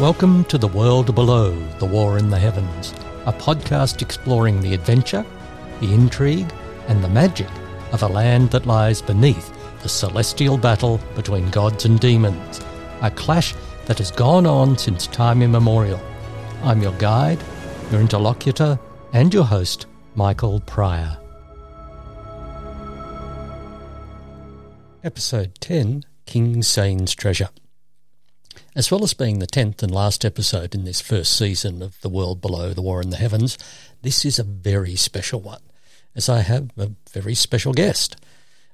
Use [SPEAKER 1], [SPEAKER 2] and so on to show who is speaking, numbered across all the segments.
[SPEAKER 1] Welcome to The World Below, The War in the Heavens, a podcast exploring the adventure, the intrigue, and the magic of a land that lies beneath the celestial battle between gods and demons, a clash that has gone on since time immemorial. I'm your guide, your interlocutor, and your host, Michael Pryor. Episode 10 King Sayn's Treasure. As well as being the tenth and last episode in this first season of The World Below, The War in the Heavens, this is a very special one, as I have a very special guest.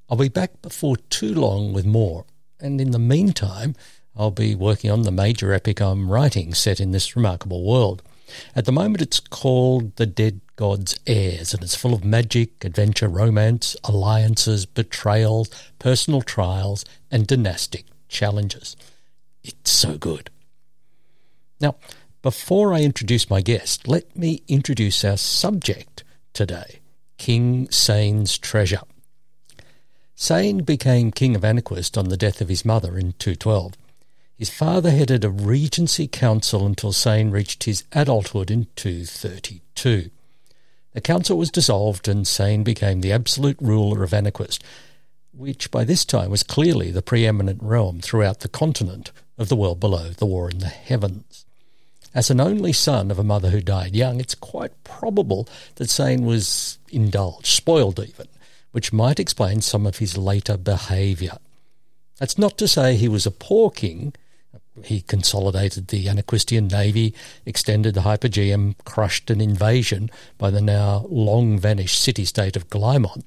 [SPEAKER 1] I'll be back before too long with more, and in the meantime, I'll be working on the major epic I'm writing set in this remarkable world. At the moment, it's called The Dead God's Heirs, and it's full of magic, adventure, romance, alliances, betrayals, personal trials, and dynastic challenges. It's so good. Now, before I introduce my guest, let me introduce our subject today King Sayn's Treasure. Sayn became king of Anaquist on the death of his mother in 212. His father headed a regency council until Sayn reached his adulthood in 232. The council was dissolved and Sayn became the absolute ruler of Anaquist, which by this time was clearly the preeminent realm throughout the continent of the world below, the war in the heavens. As an only son of a mother who died young, it's quite probable that Sayn was indulged, spoiled even, which might explain some of his later behaviour. That's not to say he was a poor king, he consolidated the Anaquistian navy, extended the Hypogeum, crushed an invasion by the now long vanished city state of Glymon.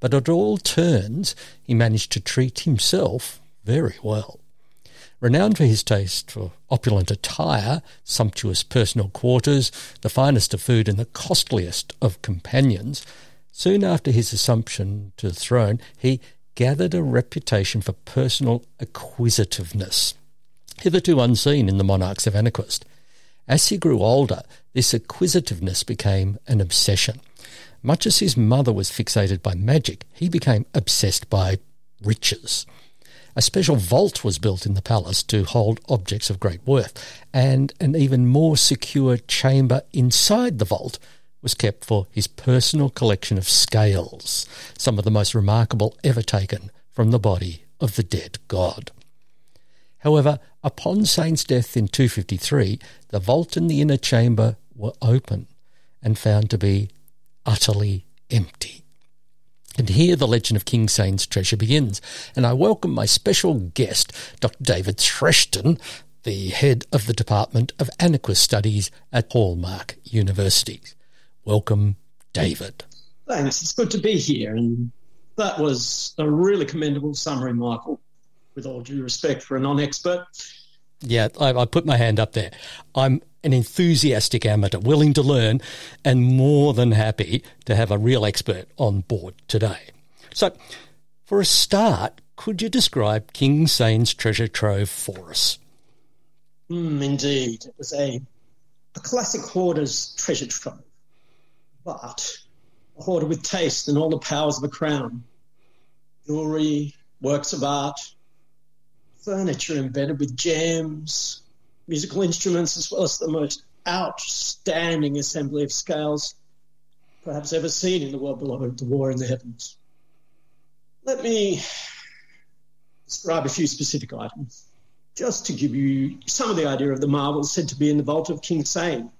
[SPEAKER 1] But at all turns, he managed to treat himself very well. Renowned for his taste for opulent attire, sumptuous personal quarters, the finest of food, and the costliest of companions, soon after his assumption to the throne, he gathered a reputation for personal acquisitiveness hitherto unseen in the monarchs of Anaquist. As he grew older, this acquisitiveness became an obsession. Much as his mother was fixated by magic, he became obsessed by riches. A special vault was built in the palace to hold objects of great worth, and an even more secure chamber inside the vault was kept for his personal collection of scales, some of the most remarkable ever taken from the body of the dead god. However, upon Sayn's death in 253, the vault and the inner chamber were open and found to be utterly empty. And here the legend of King Sayn's treasure begins. And I welcome my special guest, Dr. David Threshton, the head of the Department of Anaquist Studies at Hallmark University. Welcome, David.
[SPEAKER 2] Thanks. It's good to be here. And that was a really commendable summary, Michael with all due respect for a non expert.
[SPEAKER 1] Yeah, I, I, put my hand up there. I'm an enthusiastic amateur, willing to learn, and more than happy to have a real expert on board today. So, for a start, could you describe King Sayn's treasure trove for us?
[SPEAKER 2] Mm, indeed. It was a, a classic hoarder's treasure trove, but a hoarder with taste and all the powers of a crown. Jewelry, works of art, furniture embedded with gems, musical instruments, as well as the most outstanding assembly of scales perhaps ever seen in the world below the war in the heavens. Let me describe a few specific items, just to give you some of the idea of the marvels said to be in the vault of King Sayn,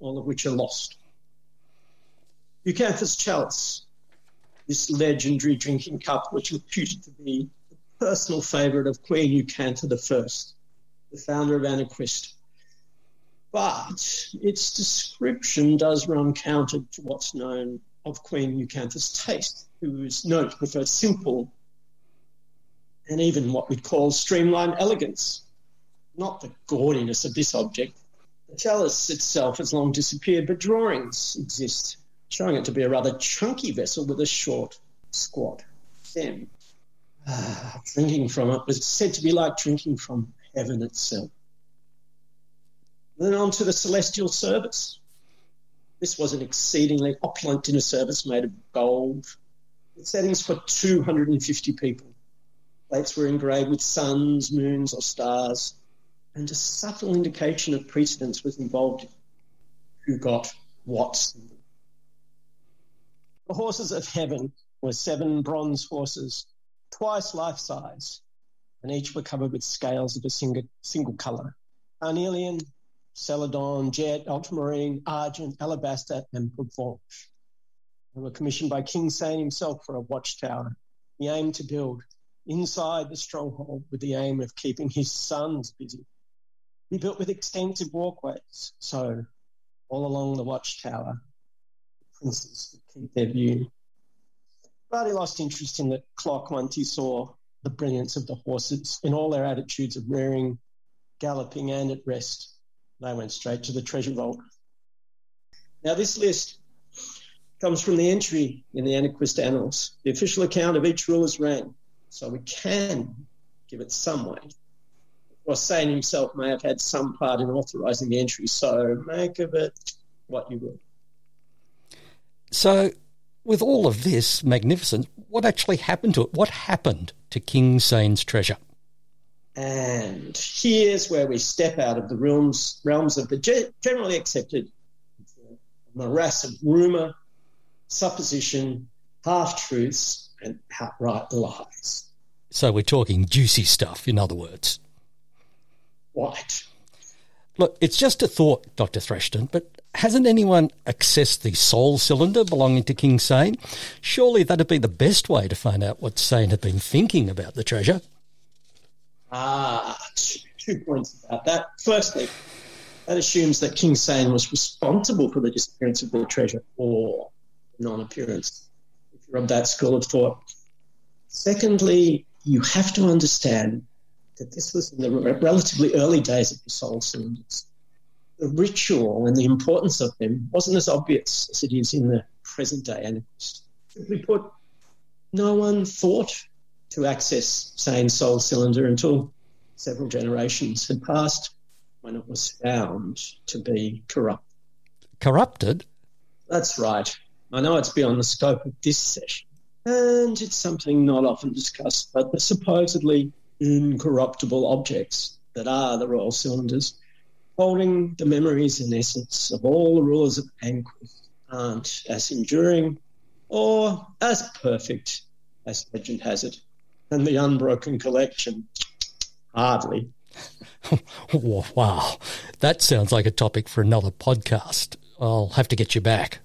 [SPEAKER 2] all of which are lost. Eucantha's chalice, this legendary drinking cup, which reputed to be the personal favourite of Queen Eucantha I, the founder of Anaquist. But its description does run counter to what's known of Queen Eucantha's taste, who is known to prefer simple and even what we'd call streamlined elegance, not the gaudiness of this object. The chalice itself has long disappeared, but drawings exist showing it to be a rather chunky vessel with a short, squat stem. Ah, drinking from it was said to be like drinking from heaven itself. Then on to the celestial service. This was an exceedingly opulent dinner service made of gold, with settings for 250 people. Plates were engraved with suns, moons, or stars. and a subtle indication of precedence was involved in who got what. The horses of heaven were seven bronze horses, twice life size, and each were covered with scales of a single, single colour carnelian, celadon, jet, ultramarine, argent, alabaster, and pervenche. They were commissioned by King Sayn himself for a watchtower. He aimed to build inside the stronghold with the aim of keeping his sons busy. He built with extensive walkways, so all along the watchtower, the princes could keep their view. But he lost interest in the clock once he saw the brilliance of the horses in all their attitudes of rearing, galloping, and at rest. They went straight to the treasure vault. Now, this list comes from the entry in the Anaquist Annals, the official account of each ruler's reign. So we can give it some weight. Course, himself may have had some part in authorising the entry, so make of it what you will.
[SPEAKER 1] So, with all of this magnificence, what actually happened to it? What happened to King Sayn's treasure?
[SPEAKER 2] And here's where we step out of the realms, realms of the generally accepted morass of rumour, supposition, half truths, and outright lies.
[SPEAKER 1] So we're talking juicy stuff, in other words.
[SPEAKER 2] Right.
[SPEAKER 1] Look, it's just a thought, Dr. Threshton, but hasn't anyone accessed the soul cylinder belonging to King Sayn? Surely that'd be the best way to find out what Sayn had been thinking about the treasure.
[SPEAKER 2] Ah, two points about that. Firstly, that assumes that King Sayn was responsible for the disappearance of the treasure or non appearance, if you're of that school of thought. Secondly, you have to understand that this was in the relatively early days of the soul cylinders. The ritual and the importance of them wasn't as obvious as it is in the present day. And simply put, no one thought to access Sayn's soul cylinder until several generations had passed when it was found to be corrupt.
[SPEAKER 1] Corrupted?
[SPEAKER 2] That's right. I know it's beyond the scope of this session, and it's something not often discussed, but the supposedly incorruptible objects that are the royal cylinders, holding the memories and essence of all the rulers of Anquith, aren't as enduring or as perfect as legend has it. And the unbroken collection, hardly.
[SPEAKER 1] wow, that sounds like a topic for another podcast. I'll have to get you back.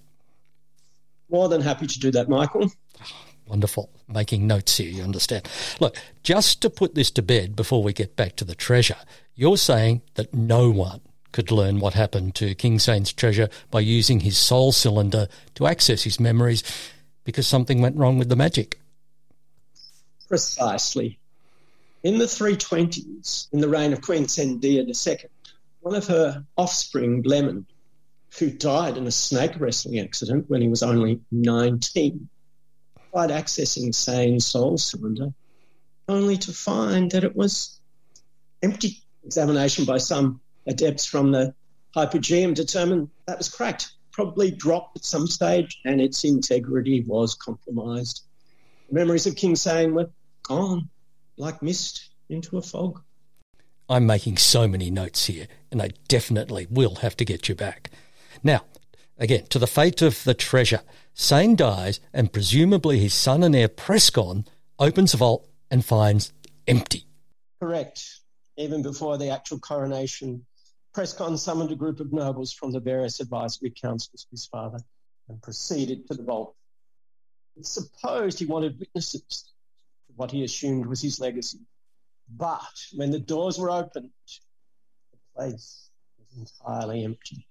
[SPEAKER 2] More than happy to do that, Michael.
[SPEAKER 1] Wonderful. Making notes here, you understand. Look, just to put this to bed before we get back to the treasure, you're saying that no one could learn what happened to King Sayn's treasure by using his soul cylinder to access his memories because something went wrong with the magic.
[SPEAKER 2] Precisely. In the 320s, in the reign of Queen Cendia II, one of her offspring, Blemund, who died in a snake wrestling accident when he was only 19, tried accessing Sayn's soul cylinder, only to find that it was empty. Examination by some adepts from the Hypogeum determined that was cracked, probably dropped at some stage, and its integrity was compromised. The memories of King Sayn were gone, like mist into a fog.
[SPEAKER 1] I'm making so many notes here, and I definitely will have to get you back. Now, again, to the fate of the treasure. Sayn dies, and presumably his son and heir Prescon opens the vault and finds empty.
[SPEAKER 2] Correct. Even before the actual coronation, Prescon summoned a group of nobles from the various advisory councils of his father and proceeded to the vault. It's supposed he wanted witnesses to what he assumed was his legacy. But when the doors were opened, the place was entirely empty.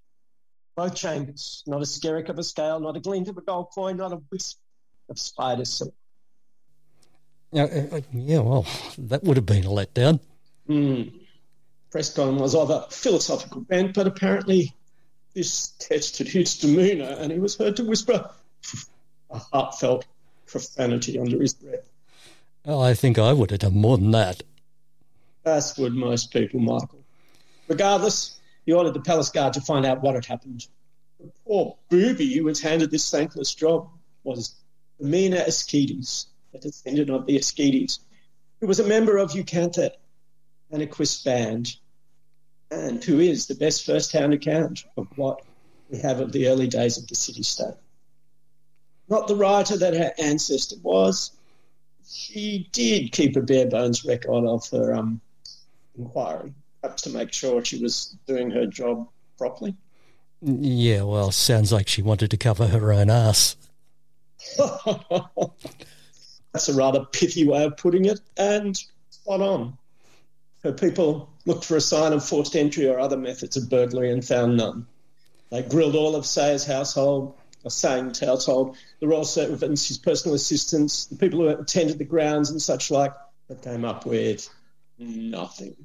[SPEAKER 2] Both chambers, not a skerrick of a scale, not a glint of a gold coin, not a wisp of spider silk.
[SPEAKER 1] Yeah, uh, uh, yeah, well, that would have been a letdown.
[SPEAKER 2] Mm. Prescon was of a philosophical bent, but apparently this tested his demeanour, and he was heard to whisper a heartfelt profanity under his breath.
[SPEAKER 1] Well, I think I would have done more than that.
[SPEAKER 2] As would most people, Michael. Regardless, he ordered the palace guard to find out what had happened. The poor booby who was handed this thankless job was Mina Ascides, a descendant of the Ascides, who was a member of Eucantha Anaquist band and who is the best first-hand account of what we have of the early days of the city-state. Not the writer that her ancestor was. She did keep a bare bones record of her um, inquiry, to make sure she was doing her job properly.
[SPEAKER 1] Yeah, well, sounds like she wanted to cover her own ass.
[SPEAKER 2] That's a rather pithy way of putting it, and spot on. Her people looked for a sign of forced entry or other methods of burglary and found none. They grilled all of Sayer's household, or Sayn's household, the royal servants, his personal assistants, the people who attended the grounds and such like, but came up with nothing,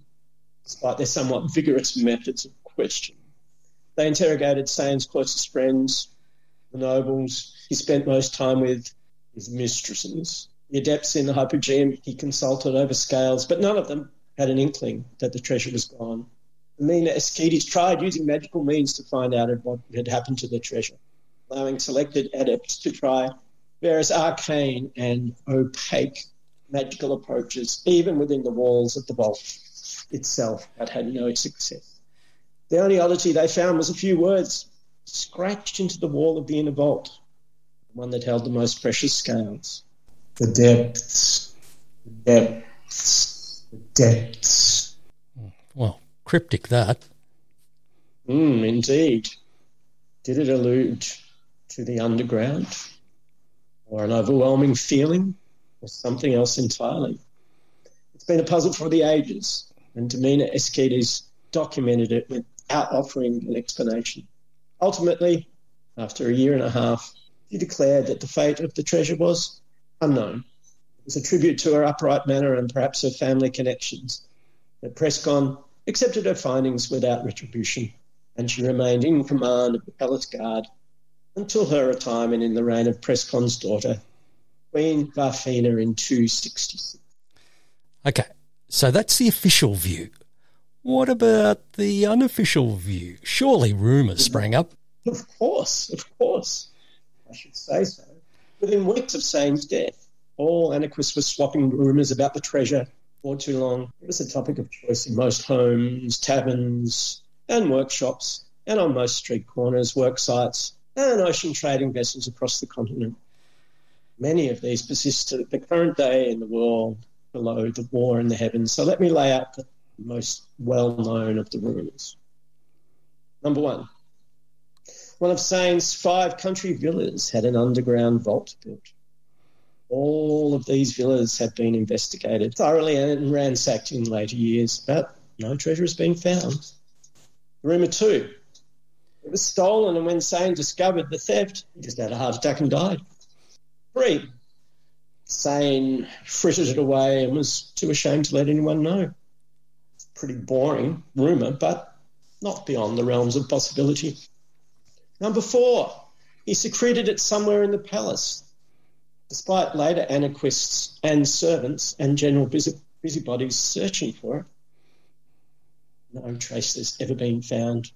[SPEAKER 2] despite their somewhat vigorous methods of questioning. They interrogated Sayn's closest friends, the nobles he spent most time with, his mistresses, the adepts in the hypogeum he consulted over scales, but none of them had an inkling that the treasure was gone. Mena Asketes tried using magical means to find out what had happened to the treasure, allowing selected adepts to try various arcane and opaque magical approaches, even within the walls of the vault itself, but had no success. The only oddity they found was a few words scratched into the wall of the inner vault, the one that held the most precious scales. The depths, the depths, the depths.
[SPEAKER 1] Well, cryptic that.
[SPEAKER 2] Hmm, indeed. Did it allude to the underground? Or an overwhelming feeling? Or something else entirely? It's been a puzzle for the ages, and Demena Asketes documented it without offering an explanation. Ultimately, after a year and a half, she declared that the fate of the treasure was unknown. It was a tribute to her upright manner and perhaps her family connections. That Prescon accepted her findings without retribution, and she remained in command of the palace guard until her retirement in the reign of Prescon's daughter, Queen Varfina in 266.
[SPEAKER 1] Okay, so that's the official view. What about the unofficial view? Surely rumours sprang up.
[SPEAKER 2] Of course, of course. I should say so. Within weeks of Sayn's death, all Anaquists were swapping rumours about the treasure for too long. It was a topic of choice in most homes, taverns, and workshops, and on most street corners, work sites, and ocean trading vessels across the continent. Many of these persist to the current day in the world below the war in the heavens. So let me lay out the most well known of the rumours. Number one, one of Sayn's five country villas had an underground vault built. All of these villas have been investigated thoroughly and ransacked in later years, but no treasure has been found. Rumour two, it was stolen, and when Sayn discovered the theft, he just had a heart attack and died. Three, Sayn frittered it away and was too ashamed to let anyone know. Pretty boring rumour, but not beyond the realms of possibility. Number four, he secreted it somewhere in the palace. Despite later Anaquists and servants and general busy, busybodies searching for it, no trace has ever been found.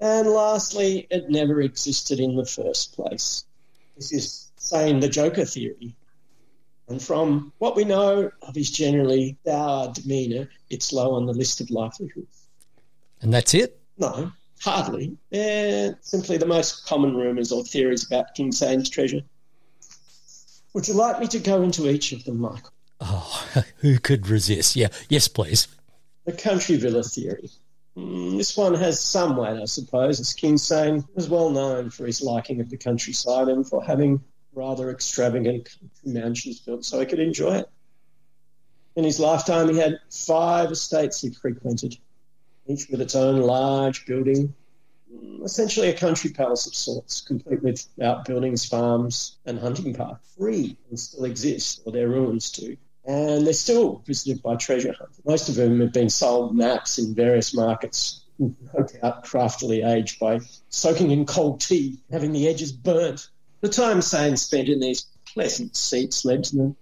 [SPEAKER 2] And lastly, it never existed in the first place. This is saying the Joker theory. And from what we know of his generally dour demeanour, it's low on the list of likelihoods.
[SPEAKER 1] And that's it?
[SPEAKER 2] No, hardly. They're simply the most common rumours or theories about King Sayn's treasure. Would you like me to go into each of them, Michael?
[SPEAKER 1] Oh, who could resist? Yeah, yes, please.
[SPEAKER 2] The country villa theory. Mm, this one has some weight, I suppose, as King Sayn was well known for his liking of the countryside and for having rather extravagant mansions built so he could enjoy it. In his lifetime, he had five estates he frequented, each with its own large building, essentially a country palace of sorts, complete with outbuildings, farms, and hunting parks. Three still exist, or their ruins do. And they're still visited by treasure hunters. Most of them have been sold maps in various markets, no doubt craftily aged by soaking in cold tea, having the edges burnt. The time Sayn spent in these pleasant seats led to the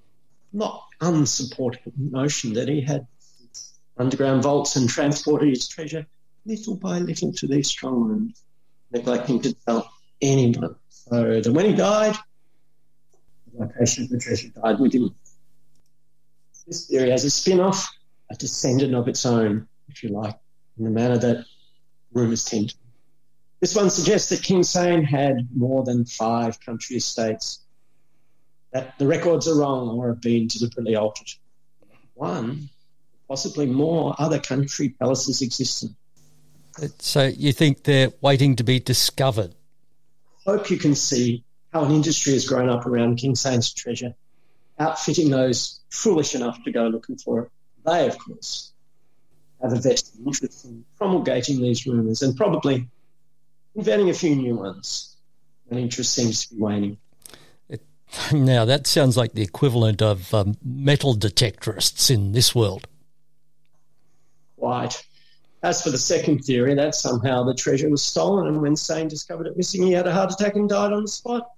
[SPEAKER 2] not unsupportable notion that he had underground vaults and transported his treasure little by little to these strong rooms, neglecting to tell anyone. So that when he died, the location of the treasure died with him. This theory has a spin off, a descendant of its own, if you like. in the manner that rumours tend to. This one suggests that King Sayn had more than five country estates, that the records are wrong or have been deliberately altered. One, possibly more, other country palaces existed.
[SPEAKER 1] Uh, so you think they're waiting to be discovered?
[SPEAKER 2] Hope you can see how an industry has grown up around King Sayn's treasure, outfitting those foolish enough to go looking for it. They, of course, have a vested interest in promulgating these rumours and probably inventing a few new ones when interest seems to be waning.
[SPEAKER 1] now, that sounds like the equivalent of um, metal detectorists in this world.
[SPEAKER 2] Quite. As for the second theory, that somehow the treasure was stolen, and when Sayn discovered it missing, he had a heart attack and died on the spot.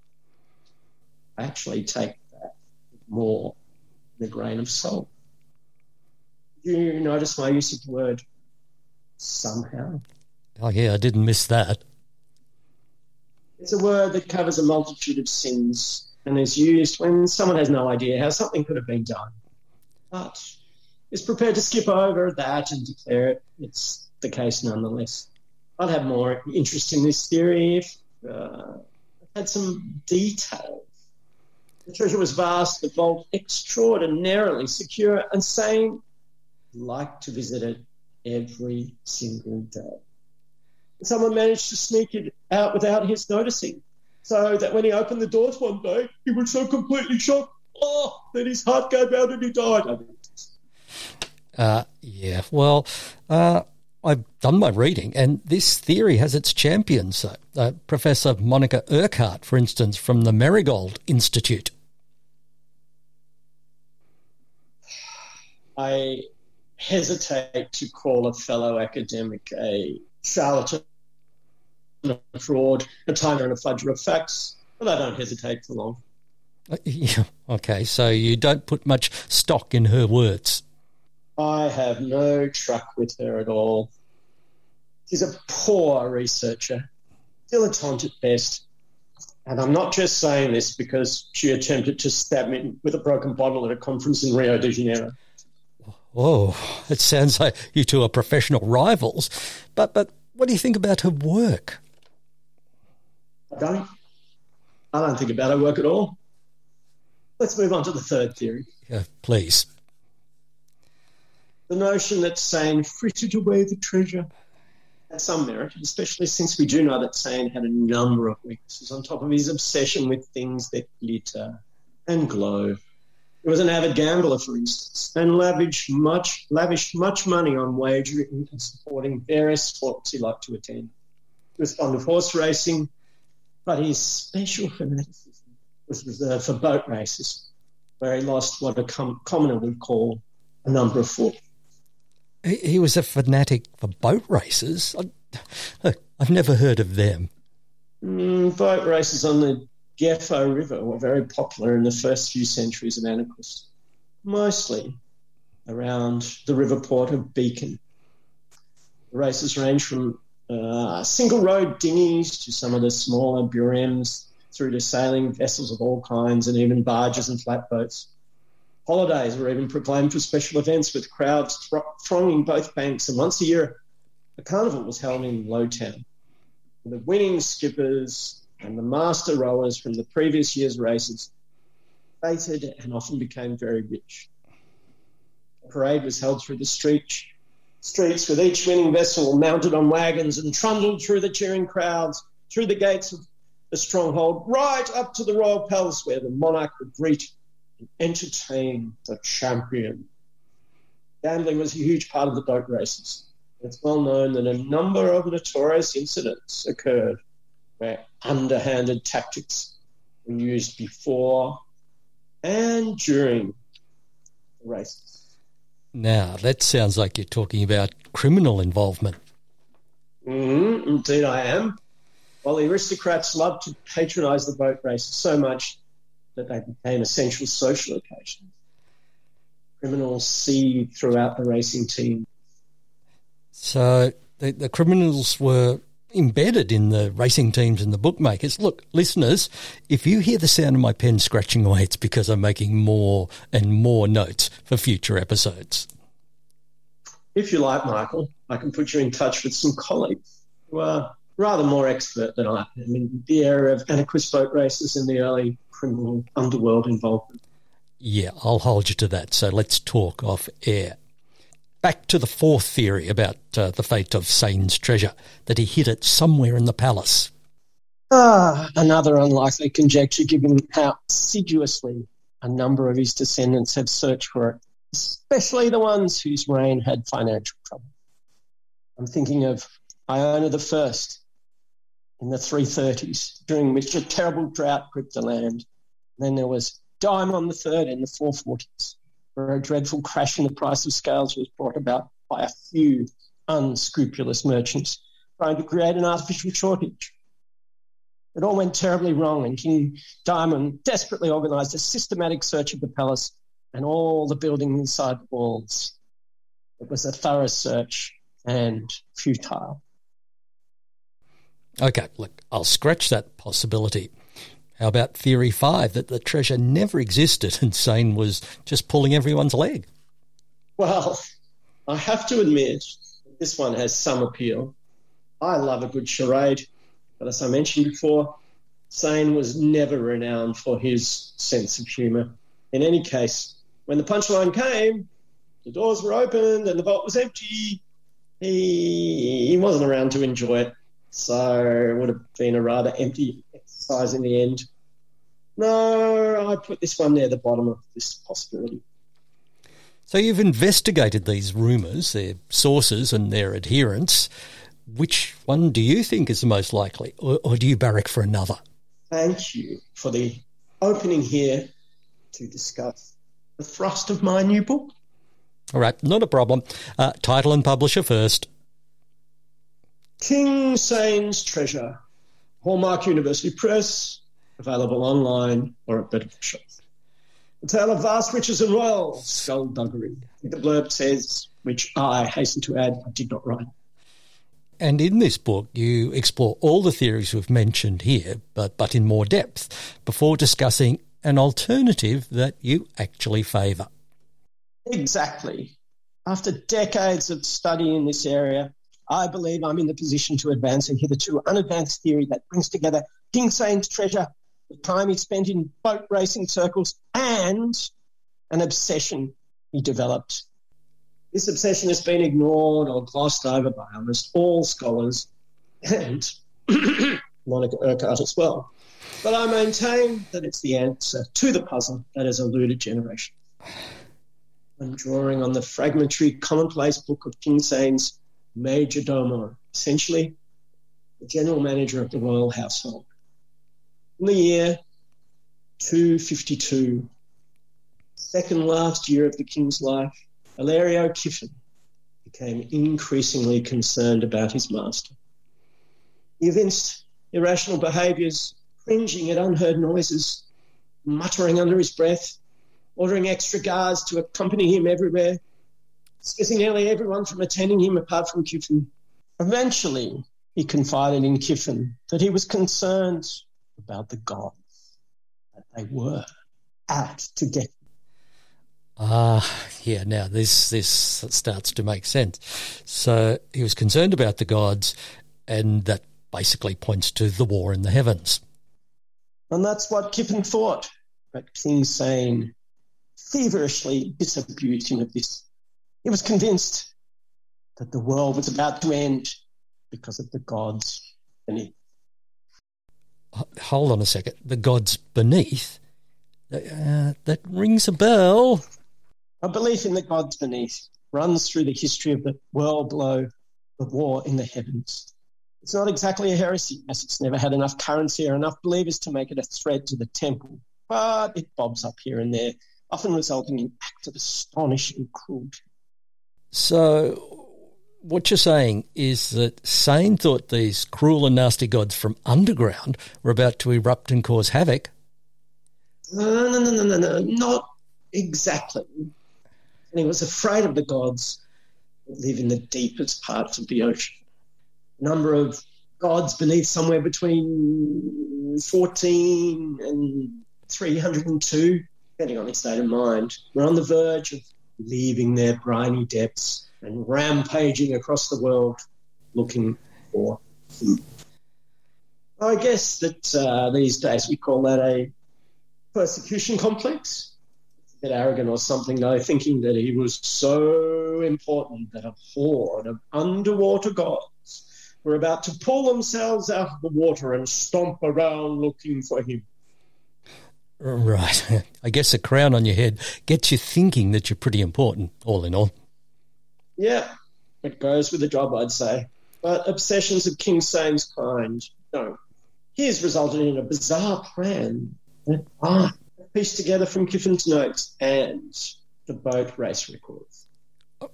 [SPEAKER 2] I actually take that more than a grain of salt. Do you notice my use of the word somehow?
[SPEAKER 1] Oh, yeah, I didn't miss that.
[SPEAKER 2] It's a word that covers a multitude of sins and is used when someone has no idea how something could have been done, but is prepared to skip over that and declare it. It's the case nonetheless. I'd have more interest in this theory if uh, I had some details. The treasure was vast, the vault extraordinarily secure, and Sayn like to visit it every single day. Someone managed to sneak it out without his noticing, so that when he opened the doors one day, he was so completely shocked, oh, that his heart gave out and he died.
[SPEAKER 1] Uh, yeah, well, uh, I've done my reading, and this theory has its champions. Uh, Professor Monica Urquhart, for instance, from the Marigold Institute.
[SPEAKER 2] I hesitate to call a fellow academic a charlatan, a fraud, a timer and a fudger of facts, but I don't hesitate for long.
[SPEAKER 1] Uh, yeah, okay, so you don't put much stock in her words.
[SPEAKER 2] I have no truck with her at all. She's a poor researcher, dilettante at best. And I'm not just saying this because she attempted to stab me with a broken bottle at a conference in Rio de Janeiro.
[SPEAKER 1] Oh, it sounds like you two are professional rivals. But but what do you think about her work?
[SPEAKER 2] I don't. I don't think about her work at all. Let's move on to the third theory.
[SPEAKER 1] Yeah, please.
[SPEAKER 2] The notion that Sayn frittered away the treasure had some merit, especially since we do know that Sayn had a number of weaknesses on top of his obsession with things that glitter and glow. He was an avid gambler, for instance, and lavished much, lavished much money on wagering and supporting various sports he liked to attend. He was fond of horse racing, but his special fanaticism was reserved for boat races, where he lost what a com- commoner would call a number of fortunes.
[SPEAKER 1] He, he was a fanatic for boat races. I, have never heard of them.
[SPEAKER 2] Mm, boat races on the Gefo River were very popular in the first few centuries of Anaquist, mostly around the river port of Beacon. The races range from uh, single rowed dinghies to some of the smaller biremes through to sailing vessels of all kinds and even barges and flatboats. Holidays were even proclaimed for special events with crowds thronging both banks, and once a year a carnival was held in Lowtown. The winning skippers and the master rowers from the previous year's races fated and often became very rich. The parade was held through the street, streets with each winning vessel mounted on wagons and trundled through the cheering crowds, through the gates of the stronghold, right up to the royal palace where the monarch would greet and entertain the champion. Gambling was a huge part of the boat races. It's well known that a number of notorious incidents occurred where underhanded tactics were used before and during the races.
[SPEAKER 1] Now, that sounds like you're talking about criminal involvement.
[SPEAKER 2] Mm-hmm, indeed, I am. While the aristocrats loved to patronise the boat races so much that they became essential social occasions, criminals seethed throughout the racing team.
[SPEAKER 1] So the, the criminals were embedded in the racing teams and the bookmakers. Look, listeners, if you hear the sound of my pen scratching away, it's because I'm making more and more notes for future episodes.
[SPEAKER 2] if you like, Michael, I can put you in touch with some colleagues who are rather more expert than I am in the area of Anaquist boat races and the early criminal underworld involvement.
[SPEAKER 1] Yeah, I'll hold you to that. So let's talk off air. Back to the fourth theory about uh, the fate of Sayn's treasure, that he hid it somewhere in the palace.
[SPEAKER 2] Ah, another unlikely conjecture given how assiduously a number of his descendants have searched for it, especially the ones whose reign had financial trouble. I'm thinking of Iona I in the 330s, during which a terrible drought gripped the land. Then there was Daimon III in the 440s, where a dreadful crash in the price of scales was brought about by a few unscrupulous merchants trying to create an artificial shortage. It all went terribly wrong, and King Diamond desperately organized a systematic search of the palace and all the buildings inside the walls. It was a thorough search and futile.
[SPEAKER 1] Okay, look, I'll scratch that possibility. How about theory five that the treasure never existed and Sayn was just pulling everyone's leg?
[SPEAKER 2] Well, I have to admit, this one has some appeal. I love a good charade, but as I mentioned before, Sayn was never renowned for his sense of humour. In any case, when the punchline came, the doors were opened and the vault was empty. He, he wasn't around to enjoy it, so it would have been a rather empty exercise in the end. No, I put this one near the bottom of this possibility.
[SPEAKER 1] So you've investigated these rumours, their sources and their adherents. Which one do you think is the most likely, or, or do you barrack for another?
[SPEAKER 2] Thank you for the opening here to discuss the thrust of my new book.
[SPEAKER 1] All right, not a problem. Uh, title and publisher first.
[SPEAKER 2] King Sayn's Treasure, Hallmark University Press, available online or at better shops. A tale of vast riches and royal skullduggery. The blurb says, which I hasten to add, I did not write.
[SPEAKER 1] And in this book, you explore all the theories we've mentioned here, but, but in more depth, before discussing an alternative that you actually favour.
[SPEAKER 2] Exactly. After decades of study in this area, I believe I'm in the position to advance a hitherto unadvanced theory that brings together King Sayn's treasure, the time he spent in boat racing circles, and an obsession he developed this obsession has been ignored or glossed over by almost all scholars and Monica Urquhart as well. But I maintain that it's the answer to the puzzle that has eluded generations. I'm drawing on the fragmentary, commonplace book of King Sayn's Major Domo, essentially the general manager of the royal household. In the year 252, second last year of the king's life, Hilario Kiffin became increasingly concerned about his master. He evinced irrational behaviours, cringing at unheard noises, muttering under his breath, ordering extra guards to accompany him everywhere, dismissing nearly everyone from attending him apart from Kiffin. Eventually, he confided in Kiffin that he was concerned about the gods, that they were out to get
[SPEAKER 1] him. Ah, yeah. Now this this starts to make sense. So he was concerned about the gods, and that basically points to the war in the heavens.
[SPEAKER 2] And that's what Kiffin thought. But King Sayn feverishly disabused him of this. He was convinced that the world was about to end because of the gods beneath.
[SPEAKER 1] Hold on a second. The gods beneath? Uh, that rings a bell.
[SPEAKER 2] A belief in the gods beneath runs through the history of the world below the war in the heavens. It's not exactly a heresy, as it's never had enough currency or enough believers to make it a threat to the temple, but it bobs up here and there, often resulting in acts of astonishing cruelty.
[SPEAKER 1] So, what you're saying is that Sayn thought these cruel and nasty gods from underground were about to erupt and cause havoc?
[SPEAKER 2] No, no, no, no, no, no, not exactly and he was afraid of the gods that live in the deepest parts of the ocean. A number of gods beneath somewhere between 14 and 302, depending on his state of mind, were on the verge of leaving their briny depths and rampaging across the world looking for him. I guess that uh, these days we call that a persecution complex. It's a bit arrogant or something, though, thinking that he was so important that a horde of underwater gods were about to pull themselves out of the water and stomp around looking for him.
[SPEAKER 1] Right. I guess a crown on your head gets you thinking that you're pretty important, all in all.
[SPEAKER 2] Yeah, it goes with the job, I'd say. But obsessions of King Sayn's kind don't. Here's resulted in a bizarre plan that I pieced together from Kiffin's notes and the boat race records.
[SPEAKER 1] Oh,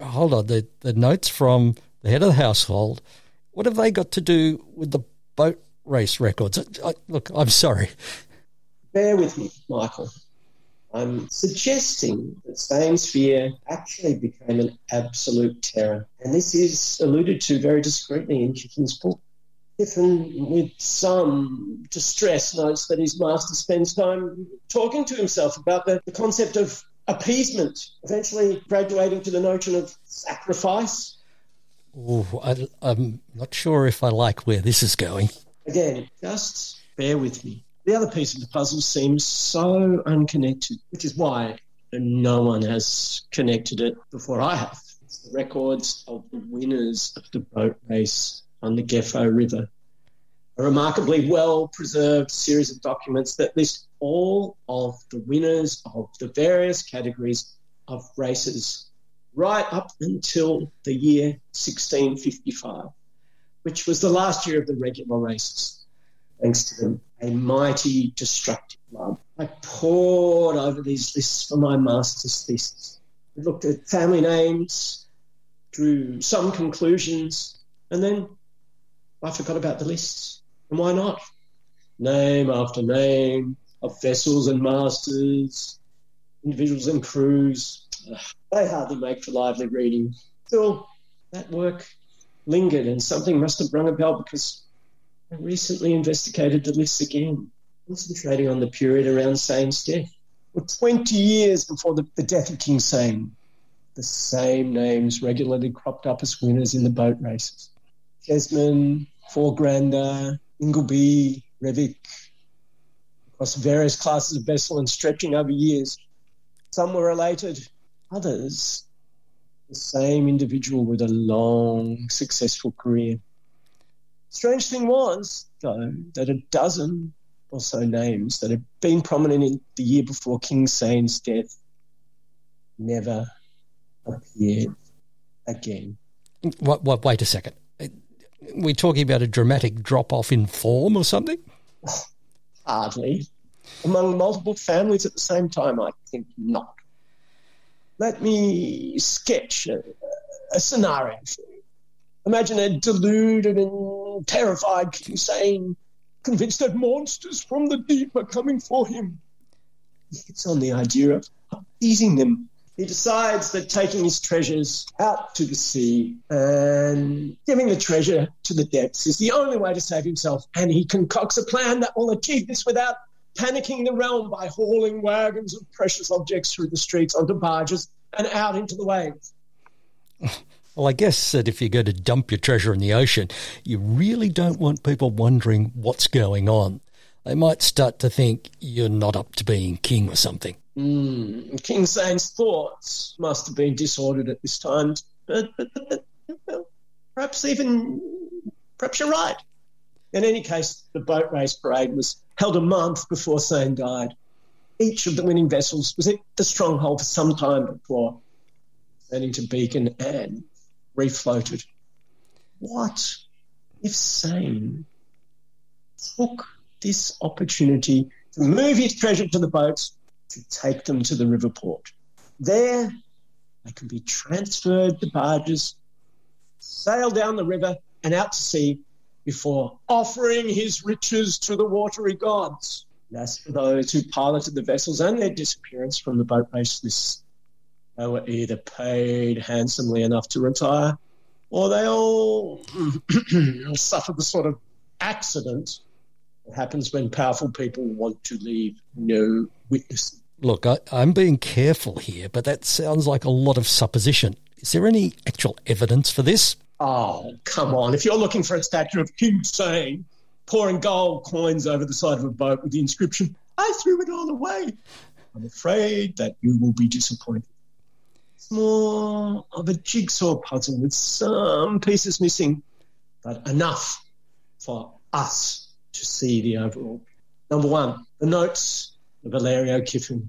[SPEAKER 1] hold on, the, the notes from the head of the household, what have they got to do with the boat race records? I, look, I'm sorry.
[SPEAKER 2] Bear with me, Michael. I'm suggesting that Sayn's fear actually became an absolute terror. And this is alluded to very discreetly in Kiffin's book. Kiffin, with some distress, notes that his master spends time talking to himself about the, the concept of appeasement, eventually graduating to the notion of sacrifice.
[SPEAKER 1] Ooh, I, I'm not sure if I like where this is going.
[SPEAKER 2] Again, just bear with me. The other piece of the puzzle seems so unconnected, which is why no one has connected it before I have. It's the records of the winners of the boat race on the Gefo River. A remarkably well preserved series of documents that list all of the winners of the various categories of races right up until the year 1655, which was the last year of the regular races thanks to them, a mighty destructive love. I pored over these lists for my master's thesis. I looked at family names, drew some conclusions, and then I forgot about the lists. And why not? Name after name of vessels and masters, individuals and crews. They hardly make for lively reading. Still, that work lingered, and something must have rung a bell because I recently investigated the list again, concentrating on the period around Sayn's death. For 20 years before the, the death of King Sayn, the same names regularly cropped up as winners in the boat races. Jesmond, Foregrander, Ingleby, Revik, across various classes of vessel and stretching over years. Some were related, others the same individual with a long, successful career. Strange thing was, though, that a dozen or so names that had been prominent in the year before King Sayn's death never appeared again.
[SPEAKER 1] What, what, wait a second. We're talking about a dramatic drop off in form or something?
[SPEAKER 2] Hardly. Among multiple families at the same time, I think not. Let me sketch a, a scenario for you. Imagine a deluded and terrified King Sayn, convinced that monsters from the deep are coming for him. He hits on the idea of appeasing them. He decides that taking his treasures out to the sea and giving the treasure to the depths is the only way to save himself. And he concocts a plan that will achieve this without panicking the realm by hauling wagons of precious objects through the streets onto barges and out into the waves.
[SPEAKER 1] Well, I guess that if you're going to dump your treasure in the ocean, you really don't want people wondering what's going on. They might start to think you're not up to being king or something.
[SPEAKER 2] Mm, king Sayn's thoughts must have been disordered at this time, but, but, but, but perhaps even, perhaps you're right. In any case, the boat race parade was held a month before Sayn died. Each of the winning vessels was at the stronghold for some time before turning to Beacon and refloated. What if Sayn took this opportunity to move his treasure to the boats to take them to the river port? There, they can be transferred to barges, sail down the river and out to sea before offering his riches to the watery gods. as for those who piloted the vessels and their disappearance from the boat race lists, they were either paid handsomely enough to retire or they all suffered the sort of accident that happens when powerful people want to leave no witnesses.
[SPEAKER 1] Look, I, am being careful here, but that sounds like a lot of supposition. Is there any actual evidence for this?
[SPEAKER 2] Oh, come on. If you're looking for a statue of King Sayn pouring gold coins over the side of a boat with the inscription, I threw it all away, I'm afraid that you will be disappointed. More of a jigsaw puzzle with some pieces missing, but enough for us to see the overall. Number one, the notes of Valerio Kiffin.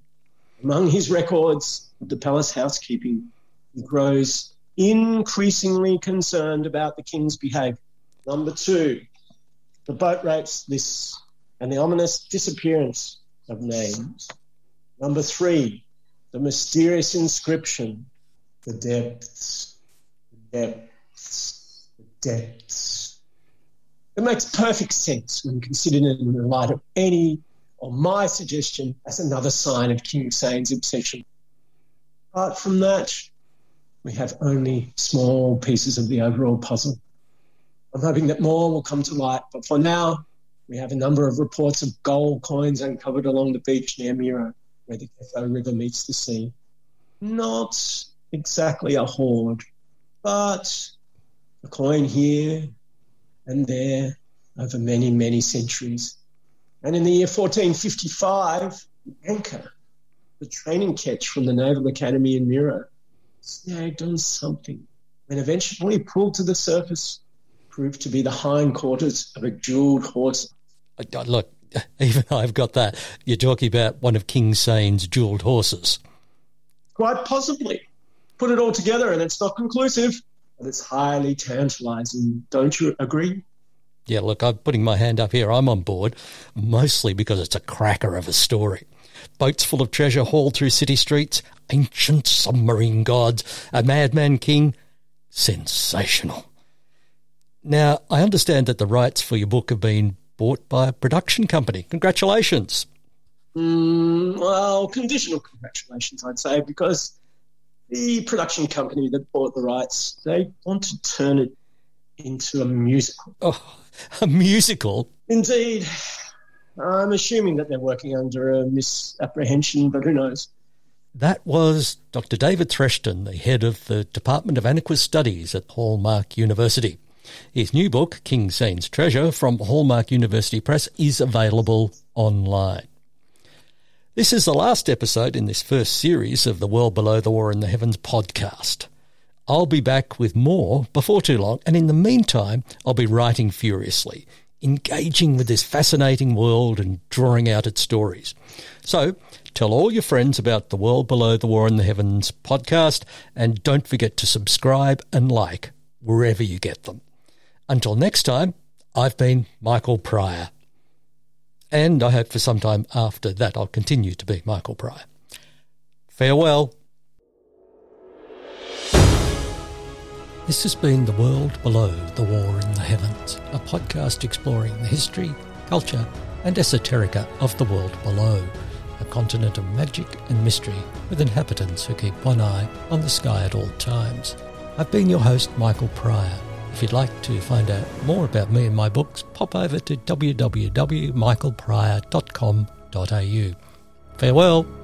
[SPEAKER 2] Among his records the palace housekeeping, he grows increasingly concerned about the king's behaviour. Number two, the boat rates lists and the ominous disappearance of names. Number three, the mysterious inscription, the depths, the depths, the depths. It makes perfect sense when considered in the light of any or my suggestion as another sign of King Sayn's obsession. Apart from that, we have only small pieces of the overall puzzle. I'm hoping that more will come to light, but for now, we have a number of reports of gold coins uncovered along the beach near Miro, where the Ketho River meets the sea. Not exactly a hoard, but a coin here and there over many, many centuries. And in the year 1455, the anchor, the training ketch from the Naval Academy in Miro, snagged on something and eventually pulled to the surface proved to be the hindquarters of a jeweled horse.
[SPEAKER 1] Look, even I've got that. You're talking about one of King Sayn's jeweled horses.
[SPEAKER 2] Quite possibly. Put it all together and it's not conclusive, but it's highly tantalizing. Don't you agree?
[SPEAKER 1] Yeah, look, I'm putting my hand up here. I'm on board, mostly because it's a cracker of a story. Boats full of treasure hauled through city streets, ancient submarine gods, a madman king. Sensational. Now, I understand that the rights for your book have been bought by a production company. Congratulations.
[SPEAKER 2] Mm, well, conditional congratulations, I'd say, because the production company that bought the rights, they want to turn it into a musical.
[SPEAKER 1] Oh, a musical?
[SPEAKER 2] Indeed. I'm assuming that they're working under a misapprehension, but who knows?
[SPEAKER 1] That was Dr. David Threshton, the head of the Department of Anaquist Studies at Hallmark University. His new book, King Sayn's Treasure, from Hallmark University Press, is available online. This is the last episode in this first series of the World Below the War in the Heavens podcast. I'll be back with more before too long, and in the meantime, I'll be writing furiously, engaging with this fascinating world and drawing out its stories. So, tell all your friends about the World Below the War in the Heavens podcast, and don't forget to subscribe and like wherever you get them. Until next time, I've been Michael Pryor. And I hope for some time after that I'll continue to be Michael Pryor. Farewell. This has been The World Below the War in the Heavens, a podcast exploring the history, culture, and esoterica of the world below, a continent of magic and mystery with inhabitants who keep one eye on the sky at all times. I've been your host, Michael Pryor. If you'd like to find out more about me and my books, pop over to www.michaelpryor.com.au. Farewell.